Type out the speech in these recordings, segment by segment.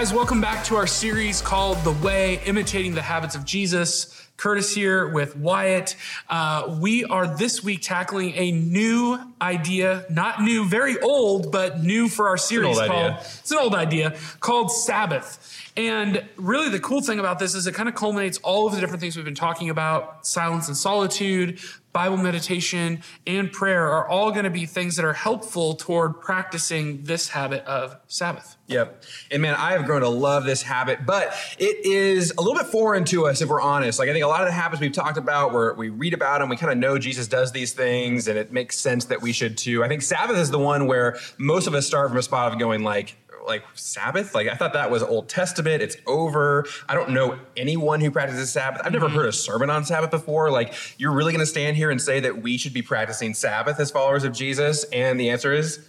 guys, welcome back to our series called The Way Imitating the Habits of Jesus. Curtis here with Wyatt. Uh, we are this week tackling a new idea, not new, very old, but new for our series old called, idea. it's an old idea, called Sabbath. And really, the cool thing about this is it kind of culminates all of the different things we've been talking about silence and solitude, Bible meditation, and prayer are all going to be things that are helpful toward practicing this habit of Sabbath. Yep. And man, I have grown to love this habit, but it is a little bit foreign to us if we're honest. Like I think a lot of the habits we've talked about where we read about them, we kind of know Jesus does these things and it makes sense that we should too. I think Sabbath is the one where most of us start from a spot of going like, like Sabbath? Like I thought that was Old Testament. It's over. I don't know anyone who practices Sabbath. I've never mm-hmm. heard a sermon on Sabbath before. Like you're really going to stand here and say that we should be practicing Sabbath as followers of Jesus? And the answer is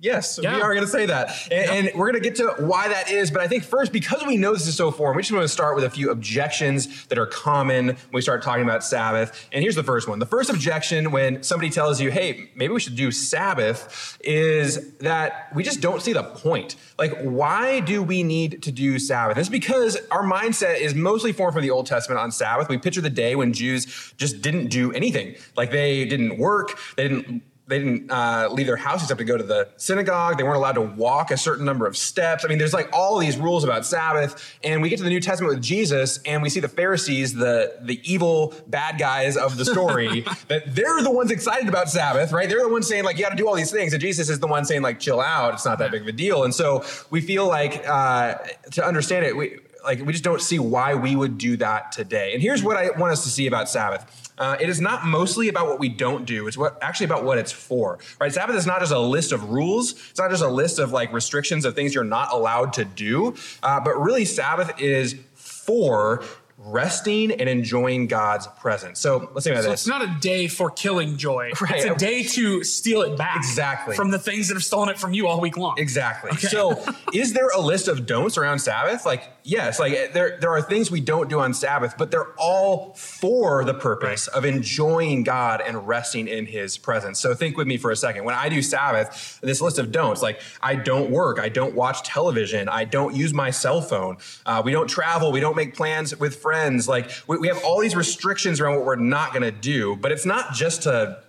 Yes, Yeah. we are going to say that. And, and we're going to get to why that is. But I think first, because we know this is so foreign, we just want to start with a few objections that are common when we start talking about Sabbath. And here's the first one. The first objection when somebody tells you, hey, maybe we should do Sabbath, is that we just don't see the point. Like, why do we need to do Sabbath? It's because our mindset is mostly formed from the Old Testament on Sabbath. We picture the day when Jews just didn't do anything. Like, they didn't work, they didn't they didn't uh, leave their house except to go to the synagogue. They weren't allowed to walk a certain number of steps. I mean, there's like all these rules about Sabbath. And we get to the New Testament with Jesus, and we see the Pharisees, the the evil bad guys of the story, that they're the ones excited about Sabbath, right? They're the ones saying like you got to do all these things, and Jesus is the one saying like chill out. It's not that big of a deal. And so we feel like uh, to understand it, we like we just don't see why we would do that today. And here's what I want us to see about Sabbath. Uh, it is not mostly about what we don't do. It's what actually about what it's for. Right? Sabbath is not just a list of rules. It's not just a list of like restrictions of things you're not allowed to do. Uh, but really, Sabbath is for resting and enjoying God's presence. So let's think about So this. it's not a day for killing joy. Right. It's a day to steal it back. Exactly. From the things that have stolen it from you all week long. Exactly. So, is there a list of don'ts around Sabbath? Like, yes, like there there are things we don't do on Sabbath, but they're all for the purpose of enjoying God and resting in His presence. So, think with me for a second. When I do Sabbath, this list of don'ts, like I don't work, I don't watch television, I don't use my cell phone, uh, we don't travel, we don't make plans with friends. Like, we, we have all these restrictions around what we're not going to do. But it's not just to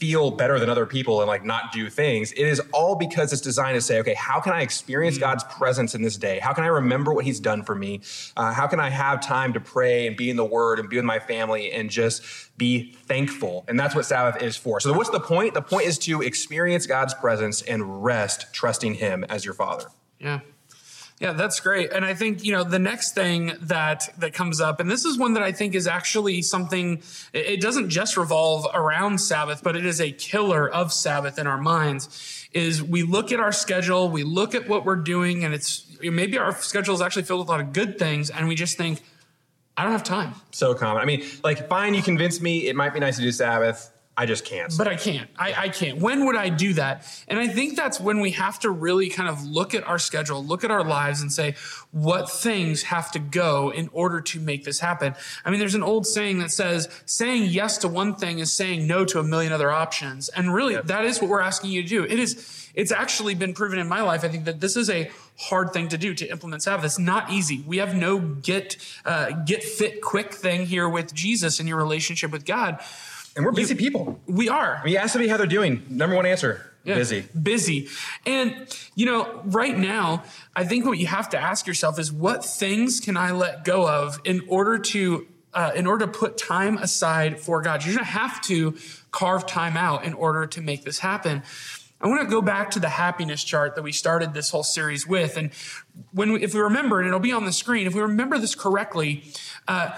feel better than other people and like not do things. It is all because it's designed to say, okay, how can I experience God's presence in this day? How can I remember what He's done for me? Uh, how can I have time to pray and be in the Word and be with my family and just be thankful? And that's what Sabbath is for. So, what's the point? The point is to experience God's presence and rest, trusting Him as your Father. Yeah. Yeah, that's great. And I think, you know, the next thing that that comes up, and this is one that I think is actually something it doesn't just revolve around Sabbath, but it is a killer of Sabbath in our minds, is we look at our schedule, we look at what we're doing, and it's maybe our schedule is actually filled with a lot of good things, and we just think, I don't have time. So common. I mean, like, fine, you convince me it might be nice to do Sabbath. I just can't. But I can't. I, I can't. When would I do that? And I think that's when we have to really kind of look at our schedule, look at our lives, and say, what things have to go in order to make this happen? I mean, there's an old saying that says, saying yes to one thing is saying no to a million other options. And really, that is what we're asking you to do. It is, it's actually been proven in my life. I think that this is a hard thing to do to implement Sabbath. It's not easy. We have no get, uh, get fit quick thing here with Jesus in your relationship with God. And we're busy people. We are. I mean, you ask somebody how they're doing. Number one answer Yeah. busy. Busy. And, you know, right now, I think what you have to ask yourself is what things can I let go of in order to, uh, in order to put time aside for God? You're going to have to carve time out in order to make this happen. I want to go back to the happiness chart that we started this whole series with. And when we, if we remember, and it'll be on the screen, if we remember this correctly, uh,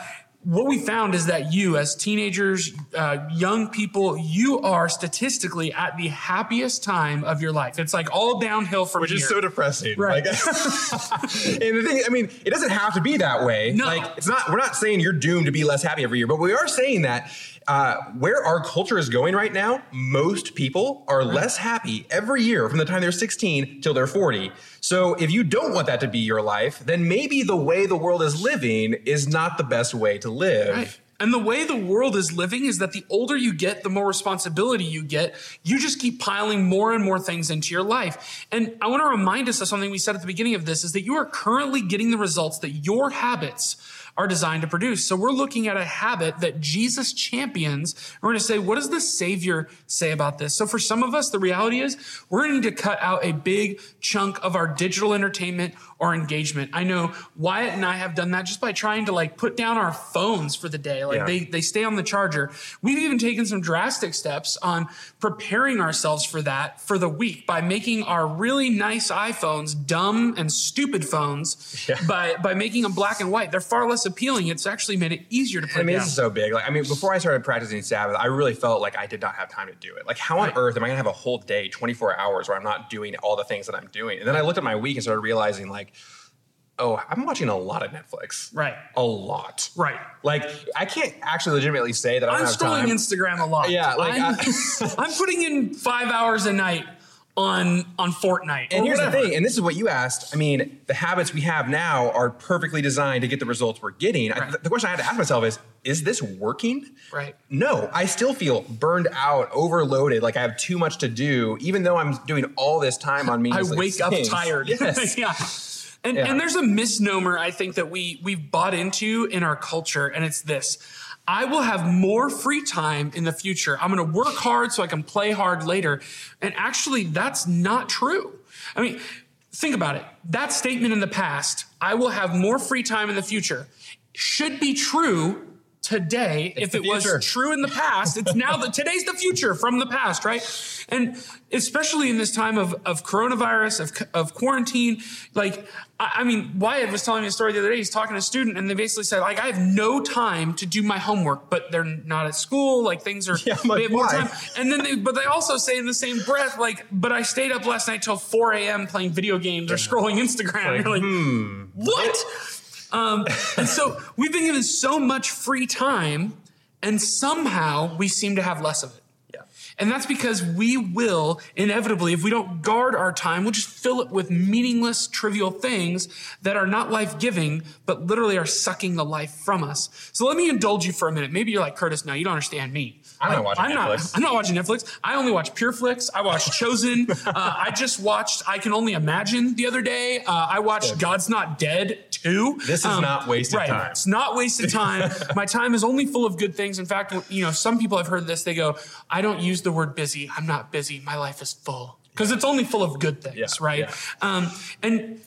what we found is that you, as teenagers, uh, young people, you are statistically at the happiest time of your life. It's like all downhill from here. which is so depressing. Right. Like, and the thing, I mean, it doesn't have to be that way. No. Like, it's not. We're not saying you're doomed to be less happy every year, but we are saying that uh, where our culture is going right now, most people are less happy every year from the time they're 16 till they're 40. So if you don't want that to be your life, then maybe the way the world is living is not the best way to live. Right. And the way the world is living is that the older you get, the more responsibility you get. You just keep piling more and more things into your life. And I want to remind us of something we said at the beginning of this is that you are currently getting the results that your habits are designed to produce. So we're looking at a habit that Jesus champions. We're going to say, what does the Savior say about this? So for some of us, the reality is we're going to need to cut out a big chunk of our digital entertainment or engagement. I know Wyatt and I have done that just by trying to like put down our phones for the day. Like yeah. they, they stay on the charger. We've even taken some drastic steps on preparing ourselves for that for the week by making our really nice iPhones dumb and stupid phones yeah. by, by making them black and white. They're far less appealing. It's actually made it easier to put I mean, down. this is so big. Like, I mean, before I started practicing Sabbath, I really felt like I did not have time to do it. Like, how on right. earth am I going to have a whole day, 24 hours where I'm not doing all the things that I'm doing? And then I looked at my week and started realizing like, oh, I'm watching a lot of Netflix. Right. A lot. Right. Like I can't actually legitimately say that I am scrolling Instagram a lot. Yeah. Like I'm, I, I'm putting in five hours a night on on Fortnite. And here's whatever. the thing, and this is what you asked. I mean, the habits we have now are perfectly designed to get the results we're getting. Right. I, the question I had to ask myself is, is this working? Right. No, I still feel burned out, overloaded, like I have too much to do, even though I'm doing all this time on me. I wake things. up tired. Yes. yeah. And, yeah. and there's a misnomer I think that we we've bought into in our culture, and it's this. I will have more free time in the future. I'm going to work hard so I can play hard later. And actually, that's not true. I mean, think about it. That statement in the past, I will have more free time in the future, should be true today. It's if it future. was true in the past, it's now that today's the future from the past, right? And especially in this time of, of coronavirus, of, of quarantine, like, I, I mean, Wyatt was telling me a story the other day. He's talking to a student and they basically said, like, I have no time to do my homework, but they're not at school. Like things are, yeah, like, they have more time. And then they, but they also say in the same breath, like, but I stayed up last night till 4 a.m. playing video games or scrolling Instagram. Like, You're like, hmm, what? Um, and so we've been given so much free time, and somehow we seem to have less of it. Yeah. And that's because we will inevitably, if we don't guard our time, we'll just fill it with meaningless, trivial things that are not life giving, but literally are sucking the life from us. So let me indulge you for a minute. Maybe you're like, Curtis, no, you don't understand me. I'm not watching I'm Netflix. Not, I'm not watching Netflix. I only watch PureFlix. I watch Chosen. uh, I just watched I Can Only Imagine the other day. Uh, I watched God's Not Dead 2. This is um, not wasted right. time. It's not wasted time. My time is only full of good things. In fact, you know, some people have heard this. They go, I don't use the word busy. I'm not busy. My life is full. Because it's only full of good things, yeah, right? Yeah. Um, and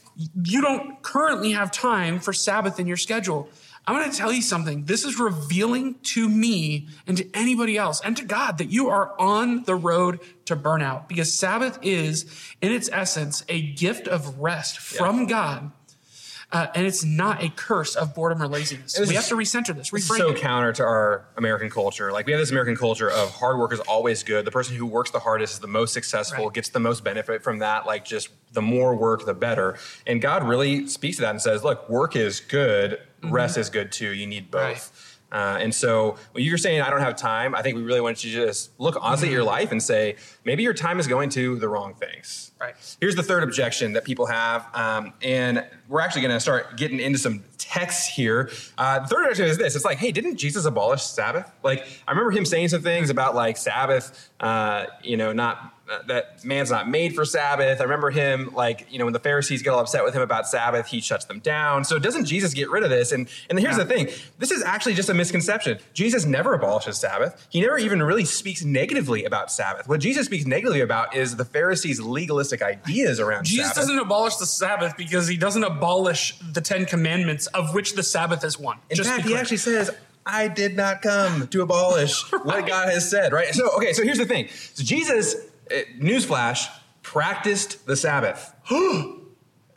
you don't currently have time for Sabbath in your schedule. I'm going to tell you something. This is revealing to me and to anybody else and to God that you are on the road to burnout because Sabbath is, in its essence, a gift of rest from yeah. God uh, and it's not a curse of boredom or laziness. We have to recenter this. Reframe so it. counter to our American culture. Like we have this American culture of hard work is always good. The person who works the hardest is the most successful, right. gets the most benefit from that. Like just the more work, the better. And God really speaks to that and says, "Look, work is good. Mm-hmm. Rest is good too. You need both." Right. Uh, and so when you're saying I don't have time, I think we really want you to just look honestly mm-hmm. at your life and say maybe your time is going to the wrong things. Right. Here's the third objection that people have, um, and we're actually going to start getting into some texts here. Uh, the third objection is this: it's like, hey, didn't Jesus abolish Sabbath? Like I remember him saying some things about like Sabbath, uh, you know, not that man's not made for Sabbath. I remember him like, you know, when the Pharisees get all upset with him about Sabbath, he shuts them down. So doesn't Jesus get rid of this? And and here's yeah. the thing. This is actually just a misconception. Jesus never abolishes Sabbath. He never even really speaks negatively about Sabbath. What Jesus speaks negatively about is the Pharisees' legalistic ideas around Jesus Sabbath. doesn't abolish the Sabbath because he doesn't abolish the 10 commandments of which the Sabbath is one. In just fact, he actually says I did not come to abolish right. what God has said, right? So, okay, so here's the thing. So Jesus uh, newsflash, practiced the Sabbath.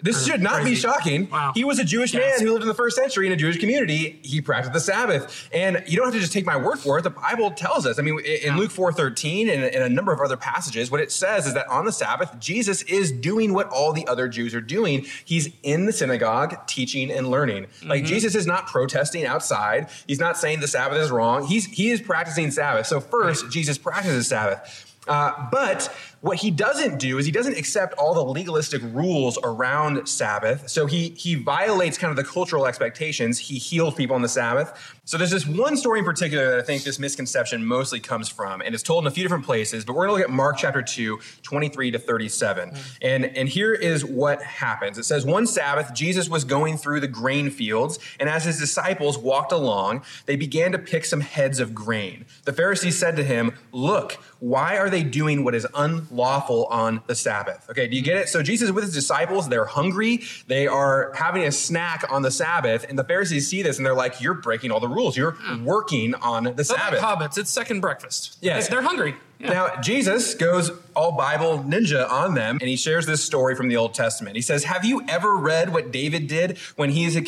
This should not Crazy. be shocking. Wow. He was a Jewish yes. man who lived in the first century in a Jewish community. He practiced the Sabbath. And you don't have to just take my word for it. The Bible tells us. I mean, in yeah. Luke 4.13 and in a number of other passages, what it says is that on the Sabbath, Jesus is doing what all the other Jews are doing. He's in the synagogue teaching and learning. Mm-hmm. Like Jesus is not protesting outside. He's not saying the Sabbath is wrong. He's he is practicing Sabbath. So first, right. Jesus practices Sabbath. Uh, but what he doesn't do is he doesn't accept all the legalistic rules around Sabbath. So he he violates kind of the cultural expectations. He heals people on the Sabbath. So there's this one story in particular that I think this misconception mostly comes from, and it's told in a few different places, but we're gonna look at Mark chapter 2, 23 to 37. Mm. And, and here is what happens. It says, One Sabbath, Jesus was going through the grain fields, and as his disciples walked along, they began to pick some heads of grain. The Pharisees said to him, Look, why are they doing what is unlawful on the Sabbath? Okay, do you get it? So Jesus with his disciples, they're hungry, they are having a snack on the Sabbath, and the Pharisees see this and they're like, You're breaking all the rules. You're working on the Sabbath. Like hobbits, it's second breakfast. Yes. They're hungry. Yeah. Now, Jesus goes all Bible ninja on them, and he shares this story from the Old Testament. He says, Have you ever read what David did when he, is a,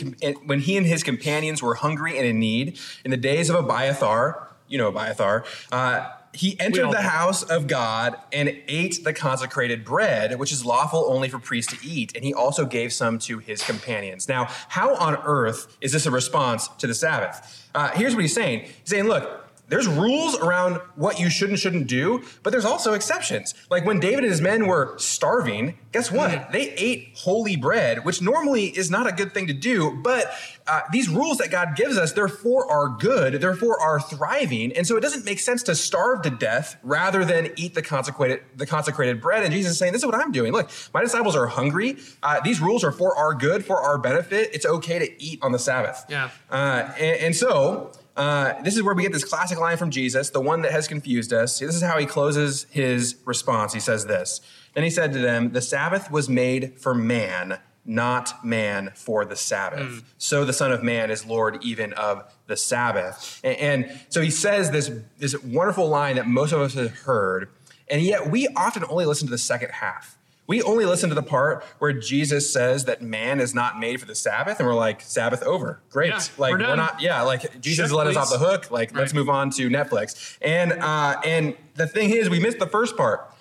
when he and his companions were hungry and in need? In the days of Abiathar, you know Abiathar, uh, he entered the house of God and ate the consecrated bread, which is lawful only for priests to eat. And he also gave some to his companions. Now, how on earth is this a response to the Sabbath? Uh, here's what he's saying. He's saying, look, there's rules around what you should and shouldn't do, but there's also exceptions. Like when David and his men were starving, guess what? Mm. They ate holy bread, which normally is not a good thing to do, but uh, these rules that God gives us, they're for our good, they're for our thriving. And so it doesn't make sense to starve to death rather than eat the consecrated, the consecrated bread. And Jesus is saying, this is what I'm doing. Look, my disciples are hungry. Uh, these rules are for our good, for our benefit. It's okay to eat on the Sabbath. Yeah. Uh, and, and so uh, this is where we get this classic line from Jesus, the one that has confused us. This is how he closes his response. He says this Then he said to them, The Sabbath was made for man, not man for the Sabbath. Mm. So the Son of Man is Lord even of the Sabbath. And, and so he says this, this wonderful line that most of us have heard, and yet we often only listen to the second half. We only listen to the part where Jesus says that man is not made for the Sabbath, and we're like, Sabbath over. Great. Yeah, like we're, we're, not, yeah, like Jesus Shift, let please. us off the hook. Like, right. let's move on to Netflix. And uh, and the thing is, we missed the first part.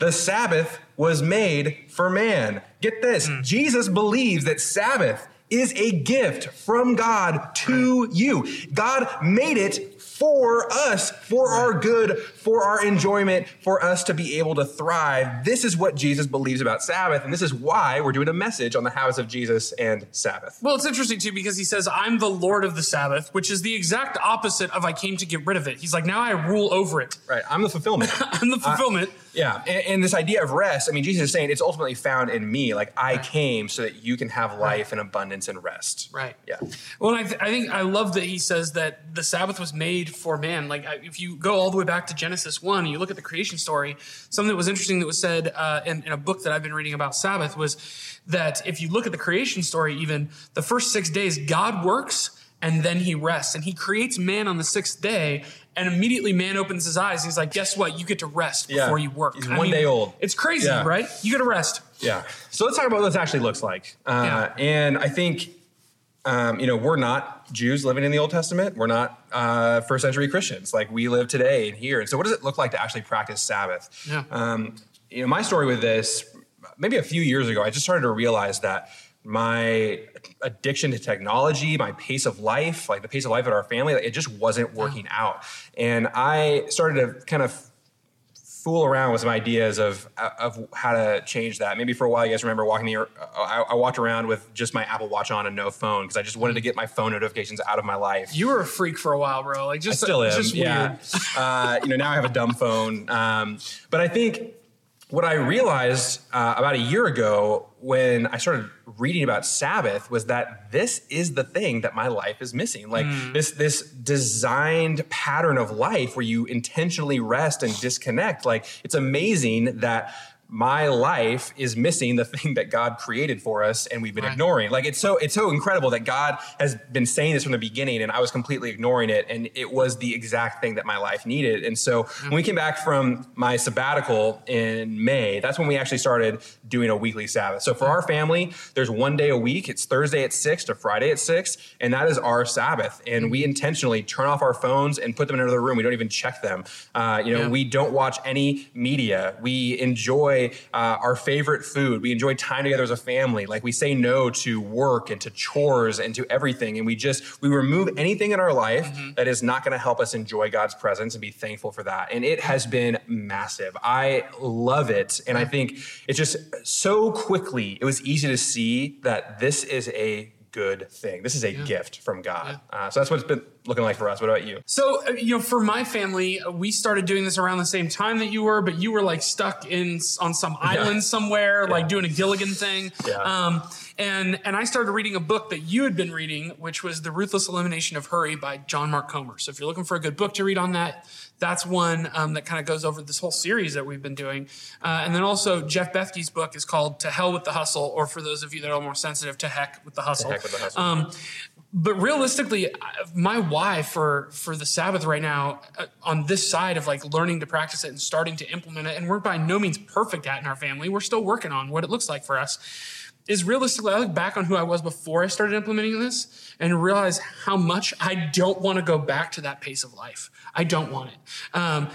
The Sabbath was made for man. Get this. Mm. Jesus believes that Sabbath is a gift from God to you. God made it for us, for our good, for our enjoyment, for us to be able to thrive. This is what Jesus believes about Sabbath, and this is why we're doing a message on the house of Jesus and Sabbath. Well, it's interesting too because he says, I'm the Lord of the Sabbath, which is the exact opposite of I came to get rid of it. He's like, now I rule over it. Right. I'm the fulfillment. I'm the fulfillment. Uh, yeah. And, and, this idea of rest, I mean, Jesus is saying it's ultimately found in me. Like, I right. came so that you can have life and abundance and rest. Right. Yeah. Well, I, th- I think I love that he says that the Sabbath was made for man. Like, if you go all the way back to Genesis 1 and you look at the creation story, something that was interesting that was said uh, in, in a book that I've been reading about Sabbath was that if you look at the creation story, even the first six days, God works and then he rests and he creates man on the sixth day and immediately man opens his eyes. He's like, guess what? You get to rest before yeah. you work. He's I one mean, day old. It's crazy, yeah. right? You get to rest. Yeah. So let's talk about what this actually looks like. Uh, yeah. And I think, um, you know, we're not Jews living in the Old Testament. We're not uh, first century Christians. Like we live today and here. And so what does it look like to actually practice Sabbath? Yeah. Um, you know, my story with this, maybe a few years ago, I just started to realize that my addiction to technology, my pace of life, like the pace of life at our family, like it just wasn't working out. And I started to kind of fool around with some ideas of of how to change that. Maybe for a while, you guys remember walking here. I, I walked around with just my Apple Watch on and no phone because I just wanted to get my phone notifications out of my life. You were a freak for a while, bro. Like just I still am. Just yeah. uh, you know, now I have a dumb phone. Um, but I think what I realized uh, about a year ago when I started reading about Sabbath was that this is the thing that my life is missing. Like mm. this this designed pattern of life where you intentionally rest and disconnect. Like it's amazing that my life is missing the thing that God created for us and we've been right. ignoring. Like it's so it's so incredible that God has been saying this from the beginning and I was completely ignoring it and it was the exact thing that my life needed. And so when we mm-hmm. came back from my sabbatical in May, that's when we actually started doing a weekly Sabbath. So for mm-hmm. our family, there's one day a week. It's Thursday at 6 to Friday at 6 and that is our Sabbath. And we mm-hmm. intentionally turn off our phones and put them in another room. We don't even check them. Uh, you know, yeah. we don't watch any media. We enjoy uh, our favorite food. We enjoy time together as a family. Like we say no to work and to chores and to everything. And we just, we remove anything in our life mm-hmm. that is not going to help us enjoy God's presence and be thankful for that. And it has been massive. I love it. And I think it's just so quickly, it was easy to see that this is a good thing. This is a yeah. gift from God. Yeah. Uh, so that's what it's been looking like for us. What about you? So, uh, you know, for my family, uh, we started doing this around the same time that you were, but you were like stuck in on some island yeah. somewhere, like doing a Gilligan thing. Yeah. Um, and and I started reading a book that you had been reading, which was The Ruthless Elimination of Hurry by John Mark Comer. So if you're looking for a good book to read on that, that's one um, that kind of goes over this whole series that we've been doing. Uh, and then also Jeff Bethke's book is called To Hell with the Hustle, or for those of you that are more sensitive, To Heck with the Hustle. With the hustle. Um, but realistically, my why for for the Sabbath right now uh, on this side of like learning to practice it and starting to implement it, and we're by no means perfect at in our family. We're still working on what it looks like for us is realistically, I look back on who I was before I started implementing this and realize how much I don't want to go back to that pace of life. I don't want it. Um,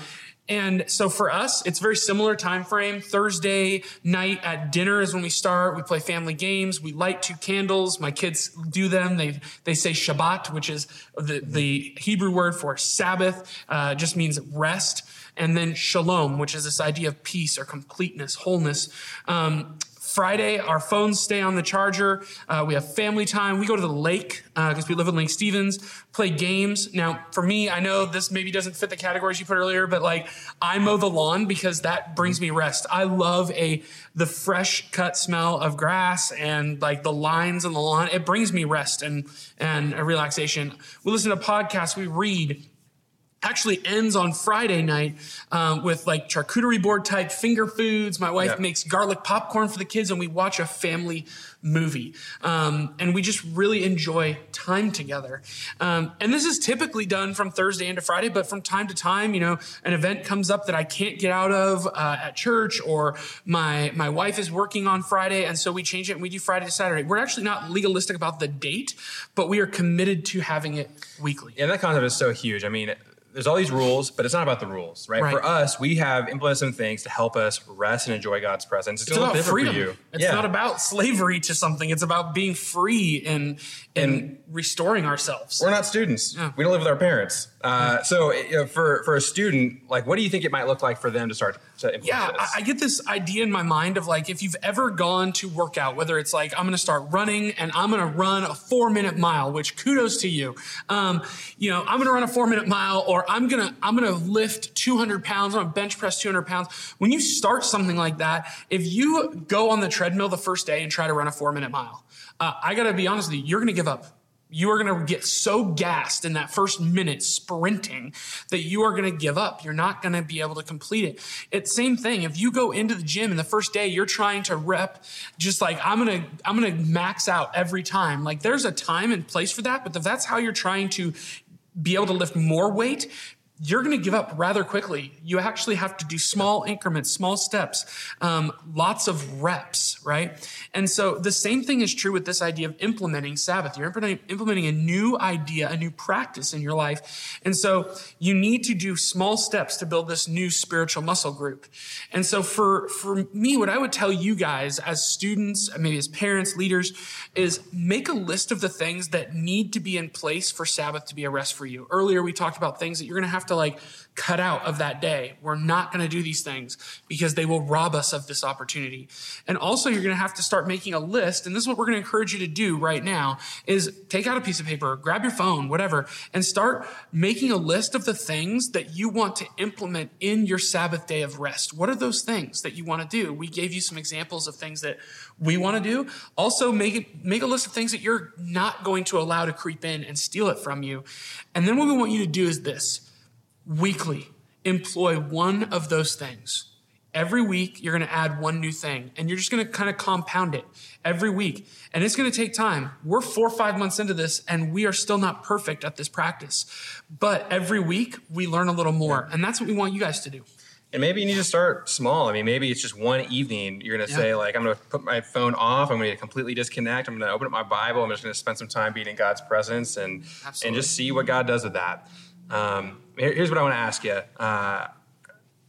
and so for us, it's very similar time frame. Thursday night at dinner is when we start. We play family games. We light two candles. My kids do them. They they say Shabbat, which is the the Hebrew word for Sabbath, uh, just means rest. And then Shalom, which is this idea of peace or completeness, wholeness. Um, Friday, our phones stay on the charger. Uh, we have family time. We go to the lake because uh, we live in Lake Stevens, play games. Now, for me, I know this maybe doesn't fit the categories you put earlier, but like I mow the lawn because that brings me rest. I love a the fresh cut smell of grass and like the lines on the lawn. It brings me rest and and a relaxation. We listen to podcasts. We read actually ends on Friday night um, with like charcuterie board type finger foods. My wife makes garlic popcorn for the kids, and we watch a family movie. Um, and we just really enjoy time together. Um, and this is typically done from Thursday into Friday, but from time to time, you know, an event comes up that I can't get out of uh, at church, or my my wife is working on Friday, and so we change it and we do Friday to Saturday. We're actually not legalistic about the date, but we are committed to having it weekly. Yeah, that concept is so huge. I mean there's all these rules, but it's not about the rules, right? right? For us, we have implemented some things to help us rest and enjoy God's presence. It's, it's about freedom. It's yeah. not about slavery to something. It's about being free and and, and restoring ourselves. We're not students. Yeah. We don't live with our parents. Uh, so you know, for for a student, like, what do you think it might look like for them to start to implement yeah, this? I, I get this idea in my mind of like, if you've ever gone to work out, whether it's like I'm going to start running and I'm going to run a four minute mile, which kudos to you. Um, you know, I'm going to run a four minute mile, or I'm gonna I'm gonna lift 200 pounds. I'm gonna bench press 200 pounds. When you start something like that, if you go on the treadmill the first day and try to run a four minute mile, uh, I gotta be honest with you, you're gonna give up you are going to get so gassed in that first minute sprinting that you are going to give up. You're not going to be able to complete it. It's same thing. If you go into the gym and the first day you're trying to rep just like I'm going to I'm going to max out every time. Like there's a time and place for that, but if that's how you're trying to be able to lift more weight, you're going to give up rather quickly. You actually have to do small increments, small steps, um, lots of reps, right? And so the same thing is true with this idea of implementing Sabbath. You're implementing a new idea, a new practice in your life. And so you need to do small steps to build this new spiritual muscle group. And so for, for me, what I would tell you guys as students, maybe as parents, leaders, is make a list of the things that need to be in place for Sabbath to be a rest for you. Earlier, we talked about things that you're going to have have to like cut out of that day. We're not going to do these things because they will rob us of this opportunity. And also you're going to have to start making a list. And this is what we're going to encourage you to do right now is take out a piece of paper, grab your phone, whatever, and start making a list of the things that you want to implement in your Sabbath day of rest. What are those things that you want to do? We gave you some examples of things that we want to do. Also make it, make a list of things that you're not going to allow to creep in and steal it from you. And then what we want you to do is this weekly. Employ one of those things. Every week, you're going to add one new thing and you're just going to kind of compound it every week. And it's going to take time. We're four or five months into this and we are still not perfect at this practice. But every week, we learn a little more. And that's what we want you guys to do. And maybe you need to start small. I mean, maybe it's just one evening. You're going to yeah. say, like, I'm going to put my phone off. I'm going to completely disconnect. I'm going to open up my Bible. I'm just going to spend some time being in God's presence and Absolutely. and just see what God does with that. Um, here's what I want to ask you. Uh,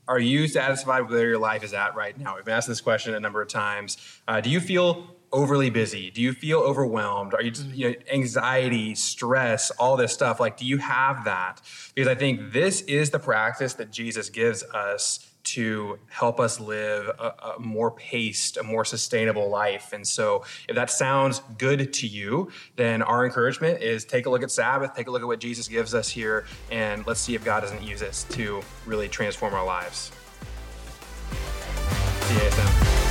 are you satisfied with where your life is at right now? We've been asked this question a number of times. Uh, do you feel overly busy? Do you feel overwhelmed? Are you just, you know, anxiety, stress, all this stuff? Like, do you have that? Because I think this is the practice that Jesus gives us to help us live a, a, more paced, a more sustainable life. And so, if that sounds good to you, then our encouragement is take a look at Sabbath, take a look at what Jesus gives us here, and let's see if God doesn't use this to really transform our lives. CSM.